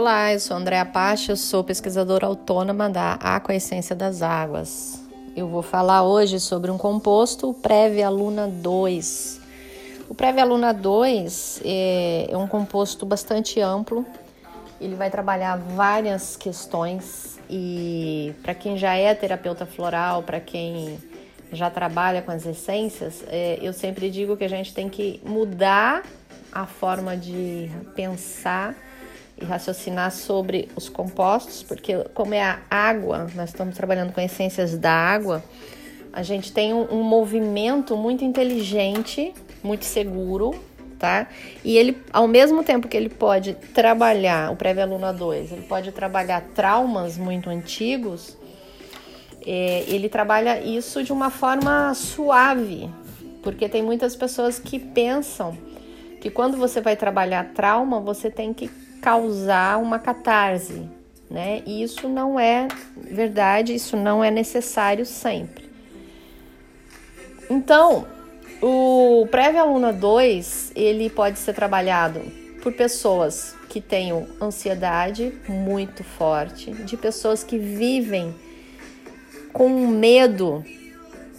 Olá, eu sou Andréa Pacha, eu sou pesquisadora autônoma da Aquaessência das Águas. Eu vou falar hoje sobre um composto, o Preve Aluna 2. O Preve Aluna 2 é, é um composto bastante amplo, ele vai trabalhar várias questões e para quem já é terapeuta floral, para quem já trabalha com as essências, é, eu sempre digo que a gente tem que mudar a forma de pensar e raciocinar sobre os compostos, porque como é a água, nós estamos trabalhando com essências da água, a gente tem um, um movimento muito inteligente, muito seguro, tá? E ele, ao mesmo tempo que ele pode trabalhar, o Prévio Aluna 2, ele pode trabalhar traumas muito antigos, é, ele trabalha isso de uma forma suave, porque tem muitas pessoas que pensam que quando você vai trabalhar trauma, você tem que causar uma catarse, né? E isso não é verdade, isso não é necessário sempre. Então, o Prévia Aluna 2, ele pode ser trabalhado por pessoas que tenham ansiedade muito forte, de pessoas que vivem com medo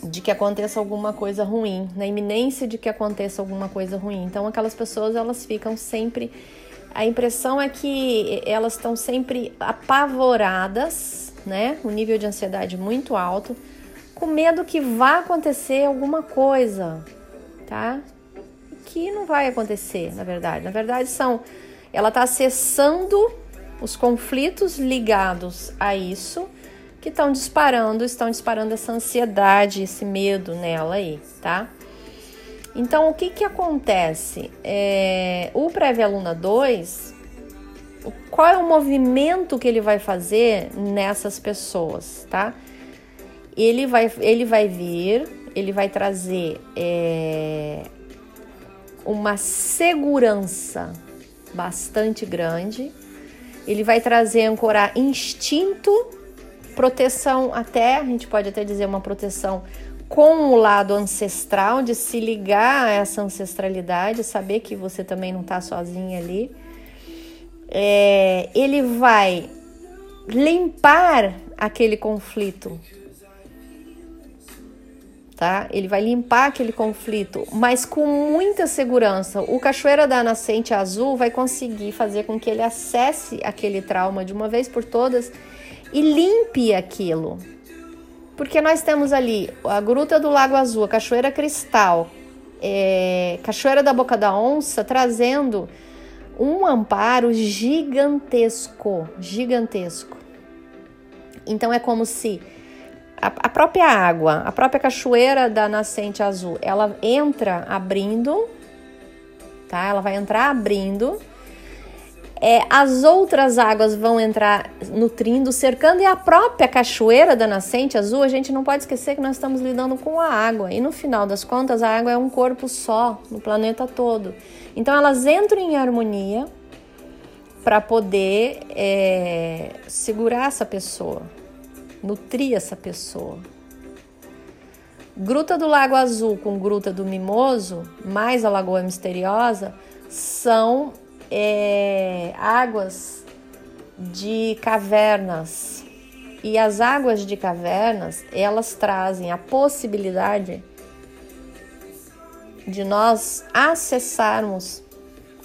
de que aconteça alguma coisa ruim, na iminência de que aconteça alguma coisa ruim. Então, aquelas pessoas elas ficam sempre a impressão é que elas estão sempre apavoradas, né? Um nível de ansiedade muito alto, com medo que vá acontecer alguma coisa, tá? Que não vai acontecer, na verdade. Na verdade, são ela está acessando os conflitos ligados a isso que estão disparando, estão disparando essa ansiedade, esse medo nela aí, tá? Então, o que, que acontece? É, o Prévia Aluna 2, qual é o movimento que ele vai fazer nessas pessoas, tá? Ele vai, ele vai vir, ele vai trazer é, uma segurança bastante grande, ele vai trazer, ancorar instinto, proteção até, a gente pode até dizer uma proteção com o lado ancestral, de se ligar a essa ancestralidade, saber que você também não está sozinha ali. É, ele vai limpar aquele conflito, tá? Ele vai limpar aquele conflito, mas com muita segurança. O Cachoeira da Nascente Azul vai conseguir fazer com que ele acesse aquele trauma de uma vez por todas e limpe aquilo, porque nós temos ali a Gruta do Lago Azul, a Cachoeira Cristal, é, Cachoeira da Boca da Onça, trazendo um amparo gigantesco, gigantesco. Então é como se a, a própria água, a própria cachoeira da nascente azul, ela entra abrindo, tá? Ela vai entrar abrindo é, as outras águas vão entrar nutrindo, cercando, e a própria cachoeira da nascente azul, a gente não pode esquecer que nós estamos lidando com a água. E no final das contas, a água é um corpo só no planeta todo. Então elas entram em harmonia para poder é, segurar essa pessoa, nutrir essa pessoa. Gruta do Lago Azul com Gruta do Mimoso, mais a Lagoa Misteriosa, são é, águas de cavernas. E as águas de cavernas, elas trazem a possibilidade de nós acessarmos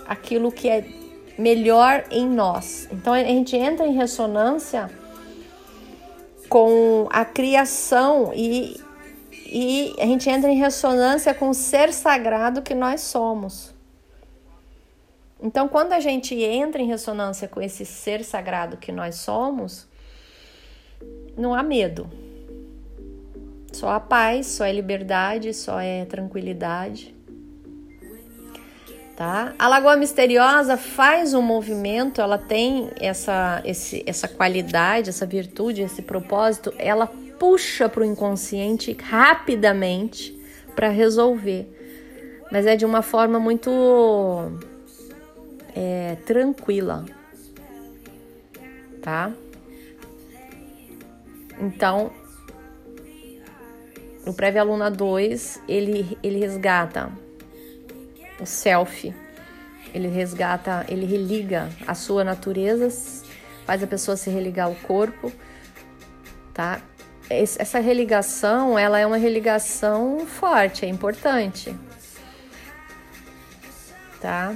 aquilo que é melhor em nós. Então a gente entra em ressonância com a criação e, e a gente entra em ressonância com o ser sagrado que nós somos. Então, quando a gente entra em ressonância com esse ser sagrado que nós somos, não há medo. Só há paz, só é liberdade, só é tranquilidade. Tá? A Lagoa Misteriosa faz um movimento, ela tem essa, esse, essa qualidade, essa virtude, esse propósito, ela puxa para o inconsciente rapidamente para resolver. Mas é de uma forma muito é, tranquila, tá? Então, o Prévia Aluna 2, ele, ele resgata o self, ele resgata, ele religa a sua natureza, faz a pessoa se religar ao corpo, tá? Essa religação, ela é uma religação forte, é importante, tá?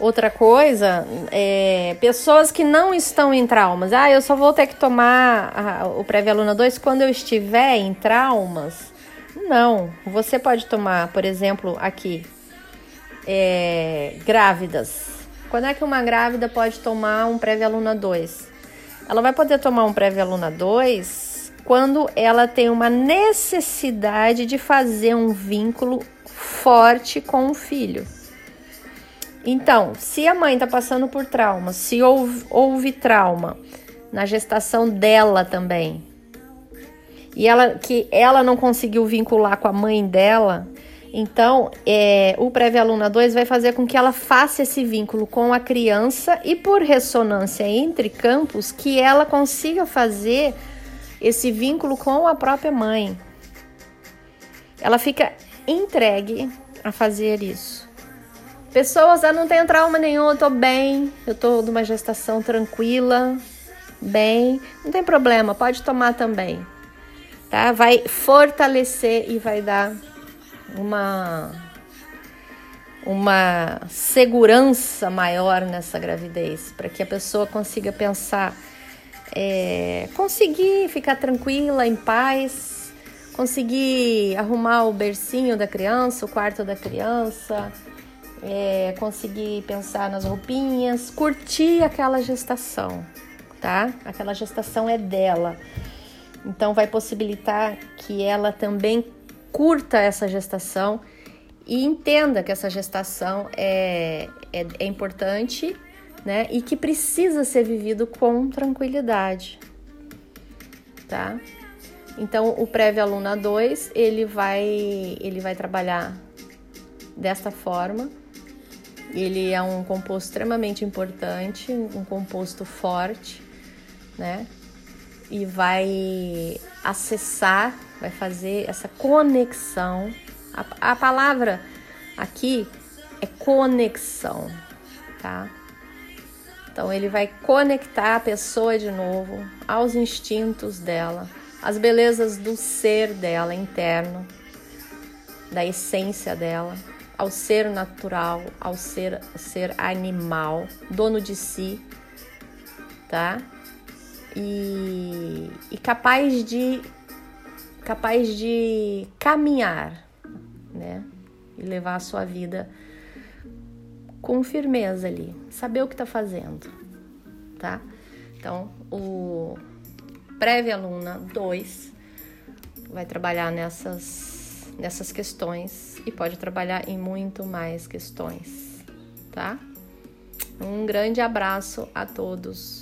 Outra coisa, é, pessoas que não estão em traumas. Ah, eu só vou ter que tomar a, o Pré-Aluna 2 quando eu estiver em traumas. Não, você pode tomar, por exemplo, aqui, é, grávidas. Quando é que uma grávida pode tomar um Pré-Aluna 2? Ela vai poder tomar um Pré-Aluna 2 quando ela tem uma necessidade de fazer um vínculo forte com o filho. Então, se a mãe está passando por trauma, se houve, houve trauma na gestação dela também, e ela que ela não conseguiu vincular com a mãe dela, então é, o Prévia Aluna 2 vai fazer com que ela faça esse vínculo com a criança e por ressonância entre campos que ela consiga fazer esse vínculo com a própria mãe. Ela fica entregue a fazer isso. Pessoas, eu não tenho trauma nenhum, eu tô bem, eu tô numa gestação tranquila, bem, não tem problema, pode tomar também. Tá? Vai fortalecer e vai dar uma uma segurança maior nessa gravidez, para que a pessoa consiga pensar, é, conseguir ficar tranquila, em paz, conseguir arrumar o bercinho da criança, o quarto da criança, é, conseguir pensar nas roupinhas, curtir aquela gestação, tá? Aquela gestação é dela. Então vai possibilitar que ela também curta essa gestação e entenda que essa gestação é, é, é importante, né? E que precisa ser vivido com tranquilidade, tá? Então o Prévio Aluna 2, ele vai, ele vai trabalhar desta forma ele é um composto extremamente importante, um composto forte, né? E vai acessar, vai fazer essa conexão. A, a palavra aqui é conexão, tá? Então ele vai conectar a pessoa de novo aos instintos dela, às belezas do ser dela interno, da essência dela, ao ser natural, ao ser, ser animal, dono de si, tá? E, e capaz de capaz de caminhar, né? E levar a sua vida com firmeza ali, saber o que está fazendo, tá? Então, o Prévia Aluna 2 vai trabalhar nessas nessas questões e pode trabalhar em muito mais questões, tá? Um grande abraço a todos.